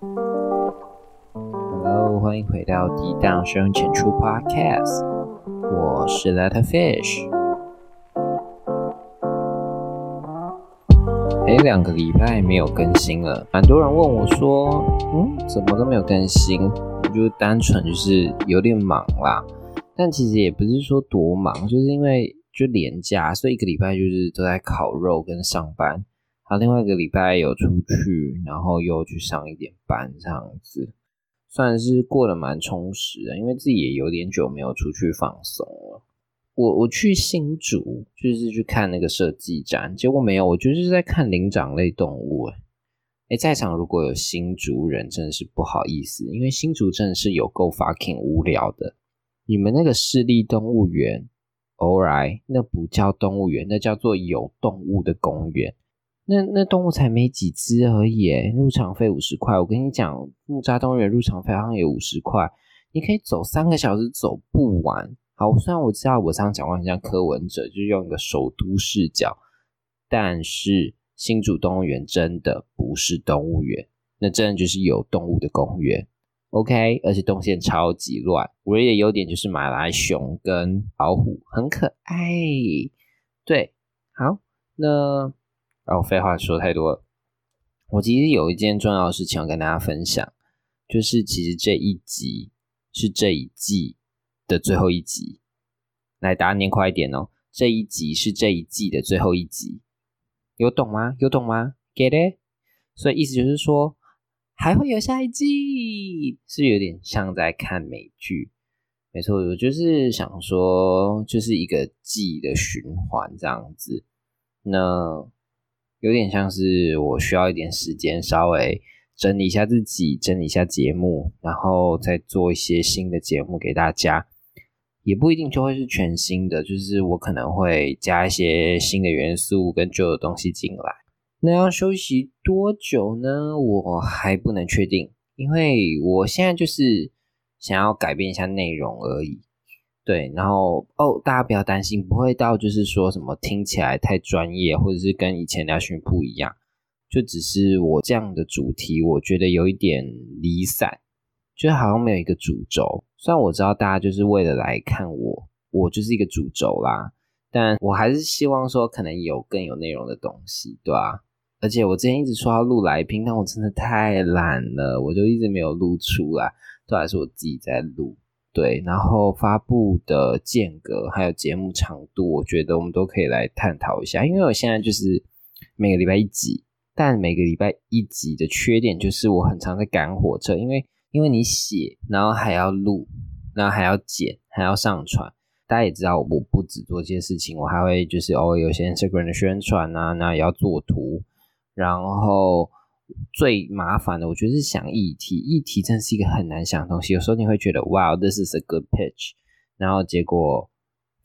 Hello，欢迎回到低档生浅出 Podcast，我是 Letter Fish。哎，两个礼拜没有更新了，蛮多人问我说，嗯，怎么都没有更新？我就单纯就是有点忙啦，但其实也不是说多忙，就是因为就连假，所以一个礼拜就是都在烤肉跟上班。好，另外一个礼拜有出去，然后又去上一点班，这样子算是过得蛮充实的。因为自己也有点久没有出去放松了。我我去新竹就是去看那个设计展，结果没有，我就是在看灵长类动物。哎，在场如果有新竹人，真的是不好意思，因为新竹真的是有够 fucking 无聊的。你们那个市立动物园，alright，那不叫动物园，那叫做有动物的公园。那那动物才没几只而已，入场费五十块。我跟你讲，木扎动物园入场费好像也五十块，你可以走三个小时走不完。好，虽然我知道我这样讲话很像柯文哲，就是用一个首都视角，但是新竹动物园真的不是动物园，那真的就是有动物的公园。OK，而且动线超级乱。唯一的优点就是马来熊跟老虎很可爱。对，好，那。然后废话说太多，我其实有一件重要的事情要跟大家分享，就是其实这一集是这一季的最后一集。来，大家念快一点哦！这一集是这一季的最后一集，有懂吗？有懂吗？Get it？所以意思就是说还会有下一季，是有点像在看美剧。没错，我就是想说，就是一个季的循环这样子。那。有点像是我需要一点时间，稍微整理一下自己，整理一下节目，然后再做一些新的节目给大家。也不一定就会是全新的，就是我可能会加一些新的元素跟旧的东西进来。那要休息多久呢？我还不能确定，因为我现在就是想要改变一下内容而已。对，然后哦，大家不要担心，不会到就是说什么听起来太专业，或者是跟以前聊群不一样，就只是我这样的主题，我觉得有一点离散，就好像没有一个主轴。虽然我知道大家就是为了来看我，我就是一个主轴啦，但我还是希望说可能有更有内容的东西，对吧？而且我之前一直说要录来宾，但我真的太懒了，我就一直没有录出来，都还是我自己在录。对，然后发布的间隔还有节目长度，我觉得我们都可以来探讨一下。因为我现在就是每个礼拜一集，但每个礼拜一集的缺点就是我很常在赶火车，因为因为你写，然后还要录，然后还要剪，还要上传。大家也知道，我不止做这些事情，我还会就是偶尔有些 Instagram 的宣传啊，那也要做图，然后。最麻烦的，我觉得是想议题。议题真是一个很难想的东西。有时候你会觉得，Wow，this is a good pitch，然后结果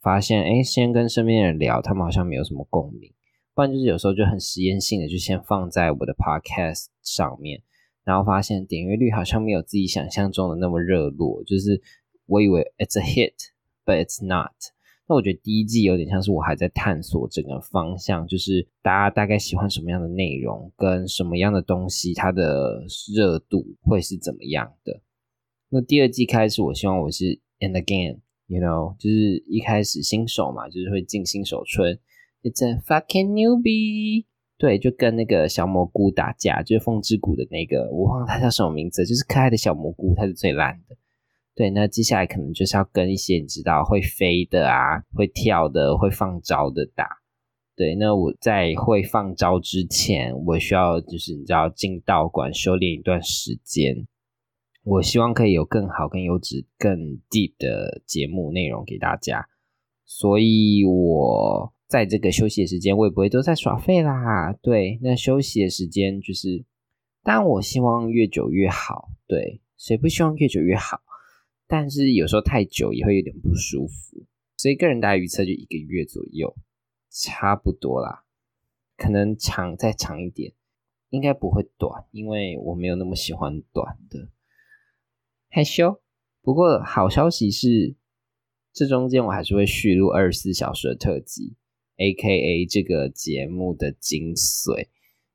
发现，哎，先跟身边的人聊，他们好像没有什么共鸣。不然就是有时候就很实验性的，就先放在我的 podcast 上面，然后发现点阅率好像没有自己想象中的那么热络。就是我以为 it's a hit，but it's not。那我觉得第一季有点像是我还在探索整个方向，就是大家大概喜欢什么样的内容，跟什么样的东西，它的热度会是怎么样的。那第二季开始，我希望我是 and again，you know，就是一开始新手嘛，就是会进新手村，it's a fucking newbie，对，就跟那个小蘑菇打架，就是风之谷的那个，我忘了他叫什么名字，就是可爱的小蘑菇，他是最烂的。对，那接下来可能就是要跟一些你知道会飞的啊，会跳的，会放招的打。对，那我在会放招之前，我需要就是你知道进道馆修炼一段时间。我希望可以有更好、更优质、更 deep 的节目内容给大家。所以我在这个休息的时间，我也不会都在耍废啦。对，那休息的时间就是，但我希望越久越好。对，谁不希望越久越好？但是有时候太久也会有点不舒服，所以个人大概预测就一个月左右，差不多啦。可能长再长一点，应该不会短，因为我没有那么喜欢短的。害羞。不过好消息是，这中间我还是会续录二十四小时的特辑，A K A 这个节目的精髓。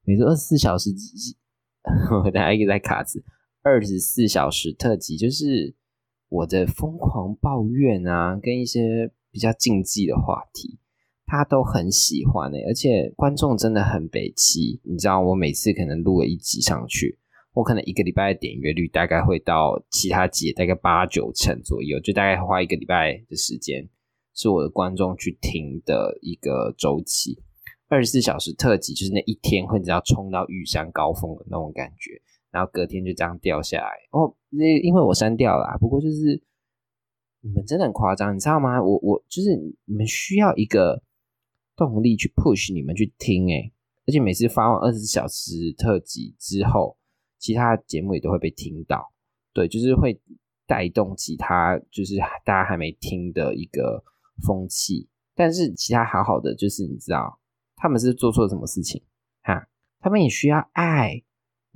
每周二十四小时 我大家一直在卡词，二十四小时特辑就是我的疯狂抱怨啊，跟一些比较禁忌的话题，他都很喜欢诶，而且观众真的很北齐。你知道，我每次可能录了一集上去，我可能一个礼拜的点阅率大概会到其他集大概八九成左右，就大概花一个礼拜的时间，是我的观众去听的一个周期。二十四小时特辑就是那一天会只要冲到玉山高峰的那种感觉，然后隔天就这样掉下来。哦，那因为我删掉了，不过就是你们真的很夸张，你知道吗？我我就是你们需要一个动力去 push 你们去听诶，而且每次发完二十四小时特辑之后，其他节目也都会被听到，对，就是会带动其他就是大家还没听的一个风气。但是其他好好的，就是你知道。他们是做错什么事情？哈，他们也需要爱。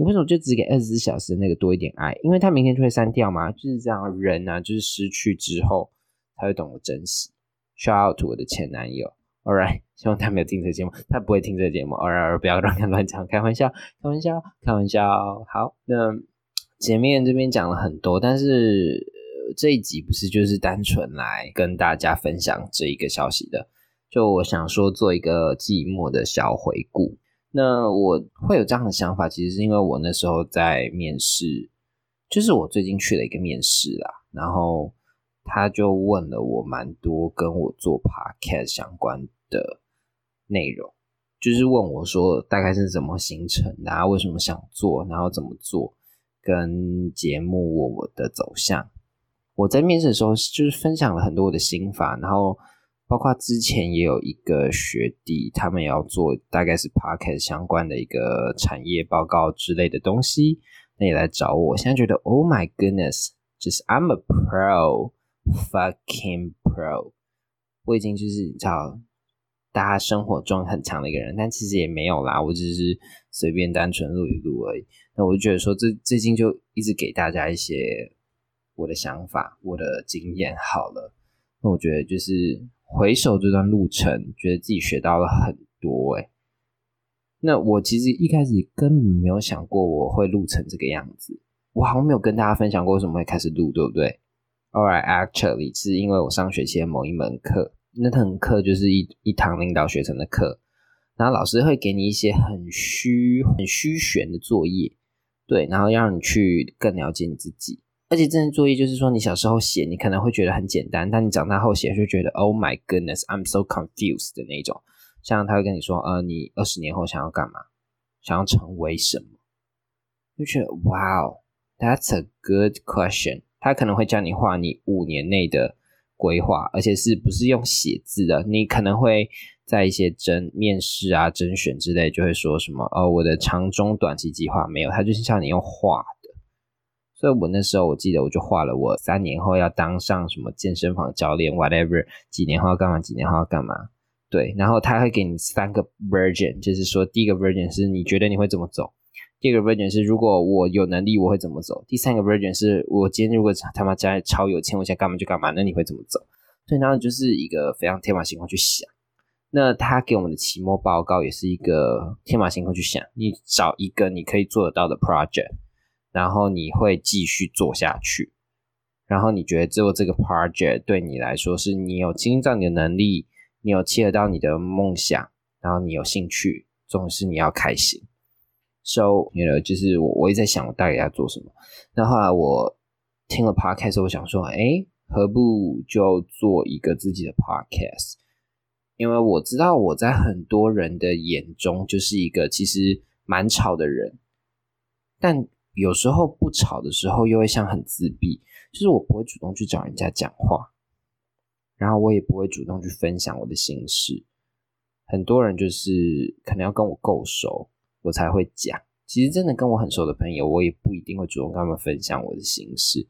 为什么就只给二十四小时那个多一点爱？因为他明天就会删掉嘛？就是这样，人啊，就是失去之后才会懂得珍惜。Shout out to 我的前男友，All right，希望他没有听这个节目，他不会听这个节目。All right，不要乱讲 乱讲，开玩笑，开玩笑，开玩笑。好，那前面这边讲了很多，但是这一集不是就是单纯来跟大家分享这一个消息的。就我想说，做一个寂寞的小回顾。那我会有这样的想法，其实是因为我那时候在面试，就是我最近去了一个面试啦，然后他就问了我蛮多跟我做 podcast 相关的内容，就是问我说大概是怎么形成的，为什么想做，然后怎么做，跟节目我的走向。我在面试的时候就是分享了很多我的心法，然后。包括之前也有一个学弟，他们也要做大概是 Podcast 相关的一个产业报告之类的东西，那也来找我。现在觉得 Oh my goodness，就是 I'm a pro，fucking pro。我已经就是你知道，大家生活中很强的一个人，但其实也没有啦，我只是随便单纯录一录而已。那我就觉得说，最最近就一直给大家一些我的想法、我的经验好了。那我觉得就是。回首这段路程，觉得自己学到了很多哎。那我其实一开始根本没有想过我会录成这个样子，我好像没有跟大家分享过为什么会开始录，对不对？All right, actually 是因为我上学期的某一门课，那堂课就是一一堂领导学生的课，然后老师会给你一些很虚、很虚悬的作业，对，然后让你去更了解你自己。而且这些作业就是说，你小时候写，你可能会觉得很简单，但你长大后写就觉得 “Oh my goodness, I'm so confused” 的那种。像他会跟你说：“呃，你二十年后想要干嘛？想要成为什么？”就觉得 “Wow, that's a good question。”他可能会叫你画你五年内的规划，而且是不是用写字的？你可能会在一些甄面试啊、甄选之类，就会说什么：“哦，我的长中短期计划没有。”他就是叫你用画。所以我那时候我记得我就画了我三年后要当上什么健身房教练，whatever，几年后要干嘛，几年后要干嘛，对，然后他会给你三个 version，就是说第一个 version 是你觉得你会怎么走，第二个 version 是如果我有能力我会怎么走，第三个 version 是我今天如果他妈家里超有钱，我想干嘛就干嘛，那你会怎么走？所以然后就是一个非常天马行空去想，那他给我们的期末报告也是一个天马行空去想，你找一个你可以做得到的 project。然后你会继续做下去，然后你觉得做这个 project 对你来说是你有精到你的能力，你有切合到你的梦想，然后你有兴趣，重是你要开心。So you know，就是我我也在想我大概要做什么。那后来我听了 podcast，我想说，哎，何不就做一个自己的 podcast？因为我知道我在很多人的眼中就是一个其实蛮吵的人，但。有时候不吵的时候，又会像很自闭，就是我不会主动去找人家讲话，然后我也不会主动去分享我的心事。很多人就是可能要跟我够熟，我才会讲。其实真的跟我很熟的朋友，我也不一定会主动跟他们分享我的心事。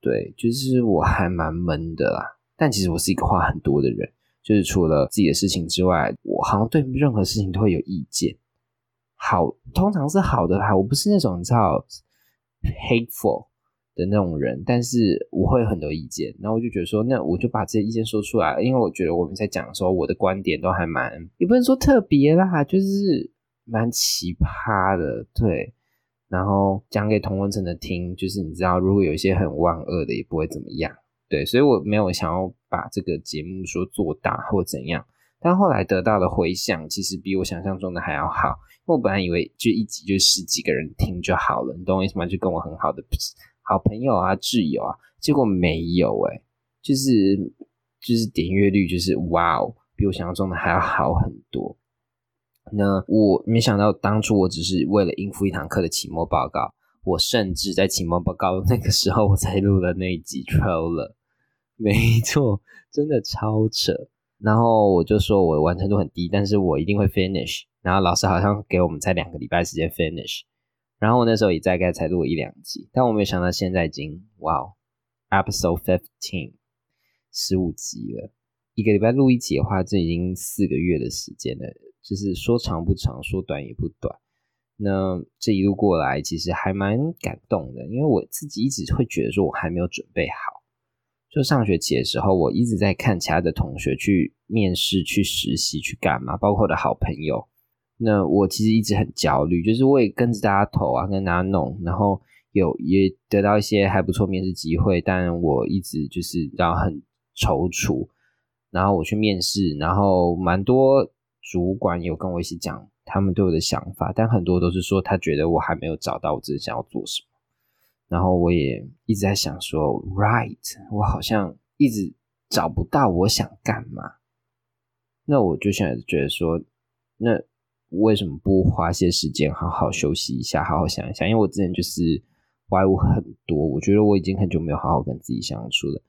对，就是我还蛮闷的啦。但其实我是一个话很多的人，就是除了自己的事情之外，我好像对任何事情都会有意见。好，通常是好的啦。我不是那种你知道 hateful 的那种人，但是我会有很多意见。然后我就觉得说，那我就把这些意见说出来，因为我觉得我们在讲的时候，我的观点都还蛮，也不能说特别啦，就是蛮奇葩的。对，然后讲给同温层的听，就是你知道，如果有一些很万恶的，也不会怎么样。对，所以我没有想要把这个节目说做大或怎样。但后来得到的回响，其实比我想象中的还要好。我本来以为就一集就十几个人听就好了，你懂我意思吗？就跟我很好的好朋友啊、挚友啊，结果没有哎，就是就是点阅率就是哇哦，比我想象中的还要好很多。那我没想到，当初我只是为了应付一堂课的期末报告，我甚至在期末报告那个时候，我才录了那一集 troll 了。没错，真的超扯。然后我就说我完成度很低，但是我一定会 finish。然后老师好像给我们才两个礼拜时间 finish。然后我那时候也大概才录一两集，但我没有想到现在已经哇，episode fifteen 十五集了。一个礼拜录一集的话，这已经四个月的时间了。就是说长不长，说短也不短。那这一路过来，其实还蛮感动的，因为我自己一直会觉得说，我还没有准备好。就上学期的时候，我一直在看其他的同学去面试、去实习、去干嘛，包括我的好朋友。那我其实一直很焦虑，就是我也跟着大家投啊，跟大家弄，然后有也得到一些还不错面试机会，但我一直就是然后很踌躇。然后我去面试，然后蛮多。主管有跟我一起讲他们对我的想法，但很多都是说他觉得我还没有找到我自己想要做什么。然后我也一直在想说，right，我好像一直找不到我想干嘛。那我就现在觉得说，那为什么不花些时间好好休息一下，好好想一想？因为我之前就是外物很多，我觉得我已经很久没有好好跟自己相处了。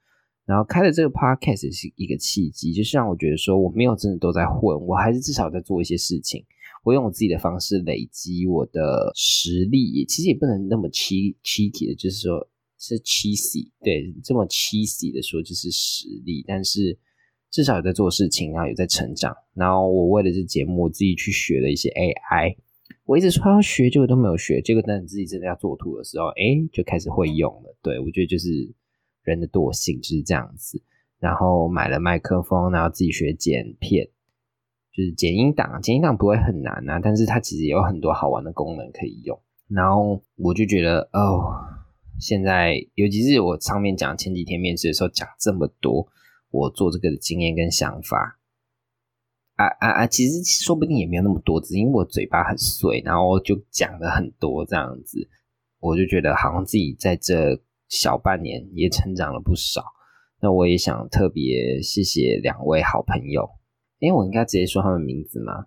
然后开的这个 podcast 是一个契机，就是让我觉得说我没有真的都在混，我还是至少在做一些事情。我用我自己的方式累积我的实力，其实也不能那么 cheeky 的，就是说是 cheesy，对，这么 cheesy 的说就是实力。但是至少有在做事情，然后有在成长。然后我为了这节目，我自己去学了一些 AI。我一直说要学，结果都没有学。结果等你自己真的要做图的时候，哎，就开始会用了。对我觉得就是。人的惰性就是这样子，然后买了麦克风，然后自己学剪片，就是剪音档，剪音档不会很难啊，但是它其实也有很多好玩的功能可以用。然后我就觉得，哦，现在尤其是我上面讲前几天面试的时候讲这么多，我做这个的经验跟想法，啊啊啊，其实说不定也没有那么多，只因为我嘴巴很碎，然后就讲了很多这样子，我就觉得好像自己在这。小半年也成长了不少，那我也想特别谢谢两位好朋友。哎，我应该直接说他们名字吗？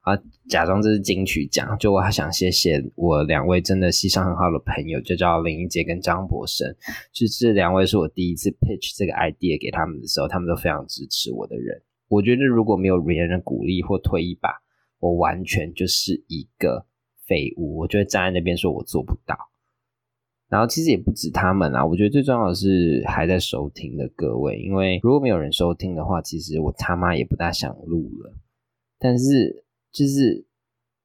啊，假装这是金曲奖，就我还想谢谢我两位真的戏上很好的朋友，就叫林一杰跟张博生。就这两位是我第一次 pitch 这个 idea 给他们的时候，他们都非常支持我的人。我觉得如果没有别人鼓励或推一把，我完全就是一个废物。我就会站在那边说我做不到。然后其实也不止他们啊，我觉得最重要的是还在收听的各位，因为如果没有人收听的话，其实我他妈也不大想录了。但是就是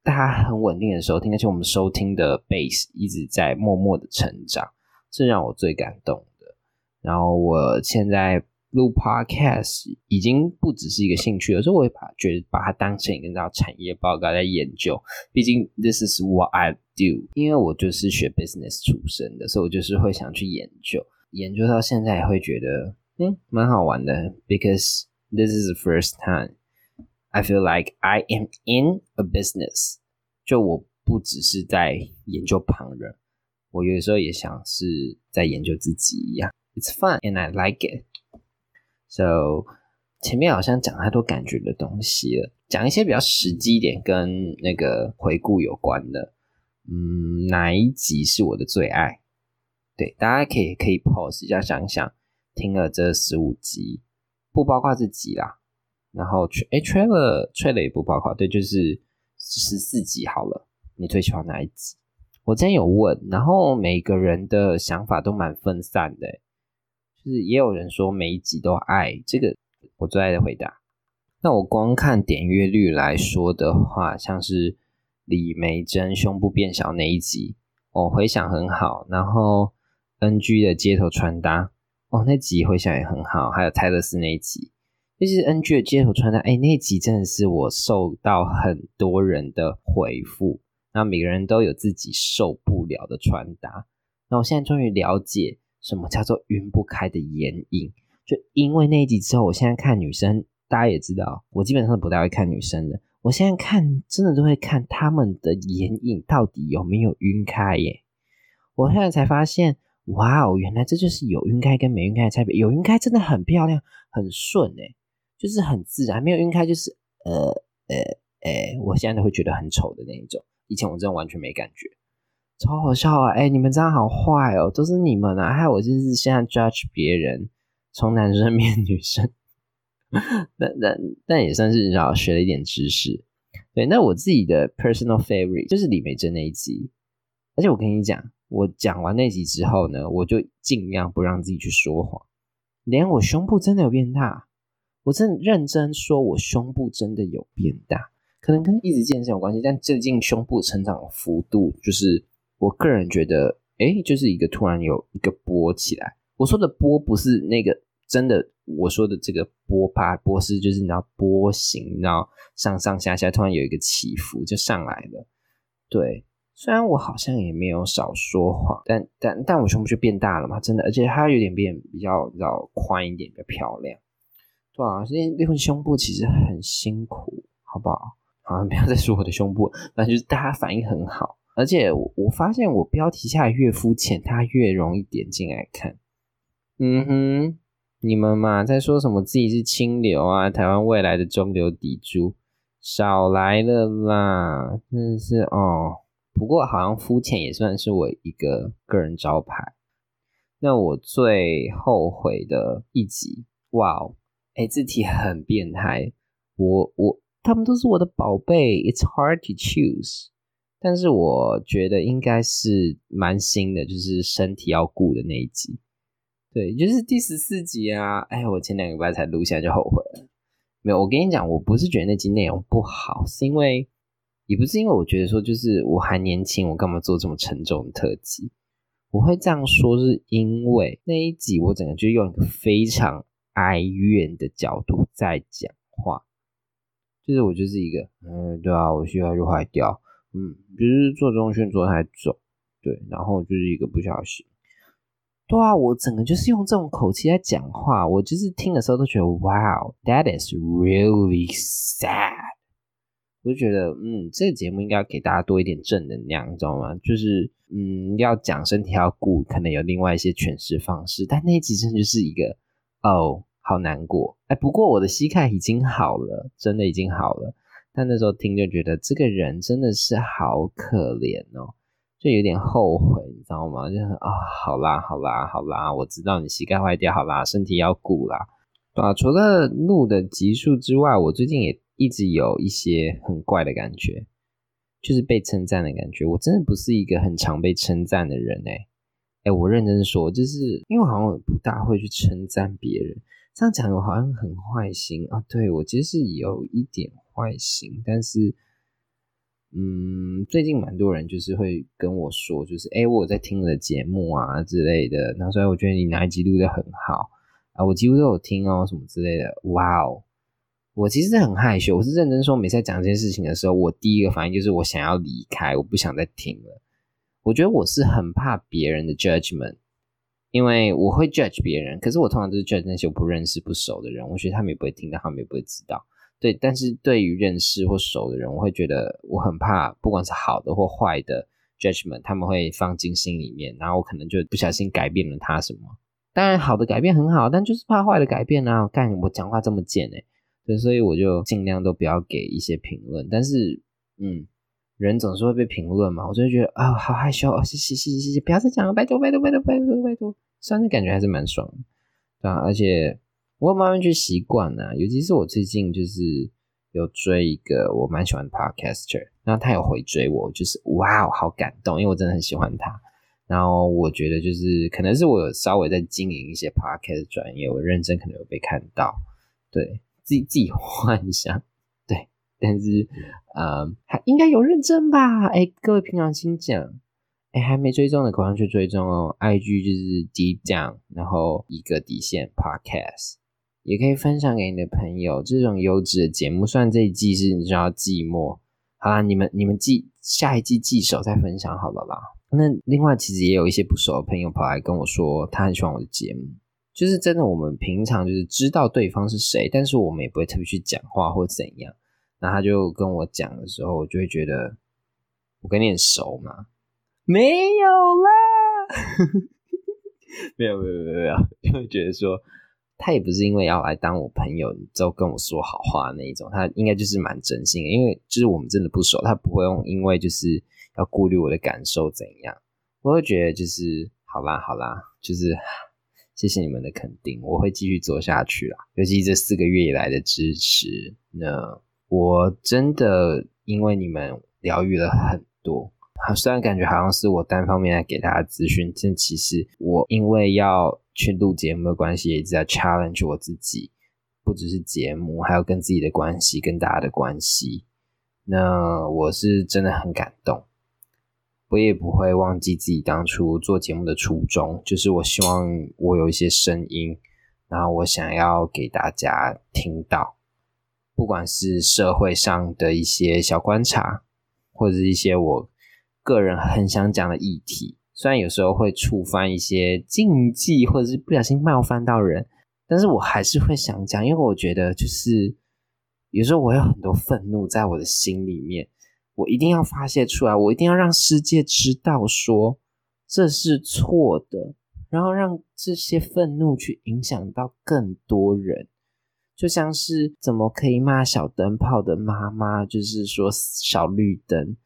大家很稳定的收听，而且我们收听的 base 一直在默默的成长，这让我最感动的。然后我现在。录 podcast 已经不只是一个兴趣，有时候我会把觉得把它当成一个叫产业报告在研究。毕竟 this is what I do，因为我就是学 business 出身的，所以我就是会想去研究。研究到现在也会觉得，嗯，蛮好玩的。Because this is the first time I feel like I am in a business。就我不只是在研究旁人，我有时候也想是在研究自己一样。It's fun and I like it。So，前面好像讲太多感觉的东西了，讲一些比较实际一点，跟那个回顾有关的。嗯，哪一集是我的最爱？对，大家可以可以 pause 一下想想，听了这十五集，不包括这集啦。然后，哎缺了，缺了也不包括，对，就是十四集好了。你最喜欢哪一集？我之前有问，然后每个人的想法都蛮分散的。是也有人说每一集都爱这个，我最爱的回答。那我光看点阅率来说的话，像是李梅珍胸部变小那一集，哦，回想很好。然后 NG 的街头穿搭，哦，那集回想也很好。还有泰勒斯那一集，尤其是 NG 的街头穿搭，哎，那集真的是我受到很多人的回复。那每个人都有自己受不了的穿搭。那我现在终于了解什么叫做晕不开的眼影。就因为那一集之后，我现在看女生，大家也知道，我基本上不太会看女生的。我现在看真的都会看他们的眼影到底有没有晕开耶。我现在才发现，哇哦，原来这就是有晕开跟没晕开的差别。有晕开真的很漂亮，很顺哎，就是很自然；没有晕开就是呃呃呃，我现在都会觉得很丑的那一种。以前我真的完全没感觉，超好笑啊！哎，你们这样好坏哦，都是你们啊，害我就是现在 judge 别人，从男生变女生。但但但也算是让我学了一点知识。对，那我自己的 personal favorite 就是李梅珍那一集。而且我跟你讲，我讲完那集之后呢，我就尽量不让自己去说谎。连我胸部真的有变大，我真的认真说，我胸部真的有变大。可能跟一直健身有关系，但最近胸部成长幅度，就是我个人觉得，哎，就是一个突然有一个波起来。我说的波不是那个真的，我说的这个波趴波是就是你知道波形，你知道上上下下突然有一个起伏就上来了。对，虽然我好像也没有少说谎，但但但我胸部就变大了嘛，真的，而且它有点变比较比较宽一点，比较漂亮。对啊，所以练胸部其实很辛苦，好不好？好，不要再说我的胸部，反正就是大家反应很好，而且我发现我标题下越肤浅，他越容易点进来看。嗯哼，你们嘛在说什么自己是清流啊，台湾未来的中流砥柱，少来了啦，真的是哦。不过好像肤浅也算是我一个个人招牌。那我最后悔的一集，哇哦，哎，字体很变态，我我。他们都是我的宝贝，It's hard to choose。但是我觉得应该是蛮新的，就是身体要顾的那一集。对，就是第十四集啊！哎，我前两个礼拜才录，下来就后悔了。没有，我跟你讲，我不是觉得那集内容不好，是因为也不是因为我觉得说，就是我还年轻，我干嘛做这么沉重的特辑？我会这样说，是因为那一集我整个就用一个非常哀怨的角度在讲话。就是我就是一个，嗯，对啊，我需要就坏掉，嗯，就是做中训做太重，对，然后就是一个不小心，对啊，我整个就是用这种口气在讲话，我就是听的时候都觉得，Wow，that is really sad，我就觉得，嗯，这个节目应该要给大家多一点正能量，你知道吗？就是，嗯，要讲身体要顾，可能有另外一些诠释方式，但那一集真的就是一个，哦。好难过哎！不过我的膝盖已经好了，真的已经好了。但那时候听就觉得这个人真的是好可怜哦，就有点后悔，你知道吗？就是啊，好啦好啦好啦，我知道你膝盖坏掉，好啦，身体要顾啦。啊，除了录的集数之外，我最近也一直有一些很怪的感觉，就是被称赞的感觉。我真的不是一个很常被称赞的人哎哎，我认真说，就是因为好像我不大会去称赞别人。这样讲我好像很坏心啊！对我其实是有一点坏心，但是，嗯，最近蛮多人就是会跟我说，就是哎，我在听你的节目啊之类的，那所以我觉得你哪一集录的很好啊，我几乎都有听哦，什么之类的。哇哦，我其实很害羞，我是认真说，每次讲这件事情的时候，我第一个反应就是我想要离开，我不想再听了。我觉得我是很怕别人的 judgment。因为我会 judge 别人，可是我通常都是 judge 那些我不认识、不熟的人。我觉得他们也不会听到，他们也不会知道。对，但是对于认识或熟的人，我会觉得我很怕，不管是好的或坏的 judgment，他们会放进心里面，然后我可能就不小心改变了他什么。当然，好的改变很好，但就是怕坏的改变啊！干，我讲话这么贱哎，对，所以我就尽量都不要给一些评论。但是，嗯，人总是会被评论嘛，我就觉得啊，好害羞哦，谢谢谢谢谢谢，不要再讲了，拜托拜托拜托拜托拜托。虽然感觉还是蛮爽，对啊，而且我慢慢去习惯了。尤其是我最近就是有追一个我蛮喜欢的 podcaster，然后他有回追我，就是哇，好感动，因为我真的很喜欢他。然后我觉得就是可能是我有稍微在经营一些 podcast 专业，我认真可能有被看到，对自己自己幻想，但是呃，还应该有认真吧？哎，各位平常心讲。哎，还没追踪的，赶快去追踪哦！IG 就是 Deep Down，然后一个底线 Podcast，也可以分享给你的朋友。这种优质的节目，虽然这一季是你知道寂寞，好啦，你们你们记下一季记手再分享好了啦。那另外其实也有一些不熟的朋友跑来跟我说，他很喜欢我的节目，就是真的我们平常就是知道对方是谁，但是我们也不会特别去讲话或怎样。那他就跟我讲的时候，我就会觉得我跟你很熟嘛？没有啦，没有没有没有没有，就会觉得说。他也不是因为要来当我朋友，之后跟我说好话那一种，他应该就是蛮真心的，因为就是我们真的不熟，他不会用因为就是要顾虑我的感受怎样，我会觉得就是好啦好啦，就是谢谢你们的肯定，我会继续做下去啦，尤其这四个月以来的支持，那我真的因为你们疗愈了很多。虽然感觉好像是我单方面来给大家资讯，但其实我因为要去录节目的关系，也一直在 challenge 我自己，不只是节目，还有跟自己的关系，跟大家的关系。那我是真的很感动，我也不会忘记自己当初做节目的初衷，就是我希望我有一些声音，然后我想要给大家听到，不管是社会上的一些小观察，或者是一些我。个人很想讲的议题，虽然有时候会触犯一些禁忌，或者是不小心冒犯到人，但是我还是会想讲，因为我觉得就是有时候我有很多愤怒在我的心里面，我一定要发泄出来，我一定要让世界知道说这是错的，然后让这些愤怒去影响到更多人，就像是怎么可以骂小灯泡的妈妈，就是说小绿灯。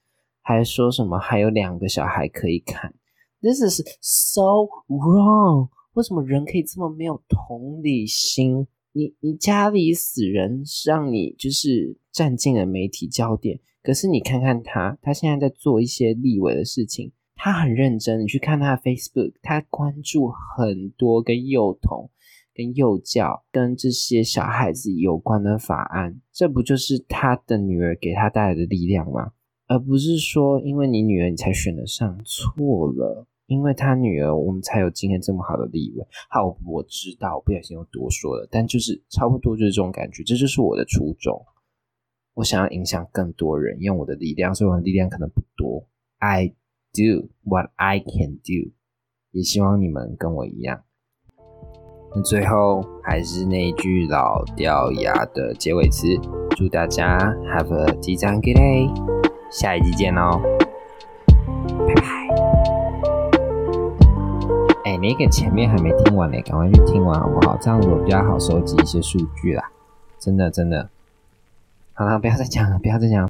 还说什么还有两个小孩可以看？This is so wrong！为什么人可以这么没有同理心？你你家里死人，让你就是占尽了媒体焦点。可是你看看他，他现在在做一些立委的事情，他很认真。你去看他的 Facebook，他关注很多跟幼童、跟幼教、跟这些小孩子有关的法案。这不就是他的女儿给他带来的力量吗？而不是说，因为你女儿你才选得上，错了。因为他女儿，我们才有今天这么好的地位。好，我知道，我不小心又多说了，但就是差不多就是这种感觉，这就是我的初衷。我想要影响更多人，用我的力量，虽然我的力量可能不多。I do what I can do，也希望你们跟我一样。那最后还是那句老掉牙的结尾词，祝大家 have a 吉祥 good day。下一集见哦，拜拜。哎，那个前面还没听完呢，赶快去听完好不好？这样子我比较好收集一些数据啦。真的真的，好了，不要再讲了，不要再讲了。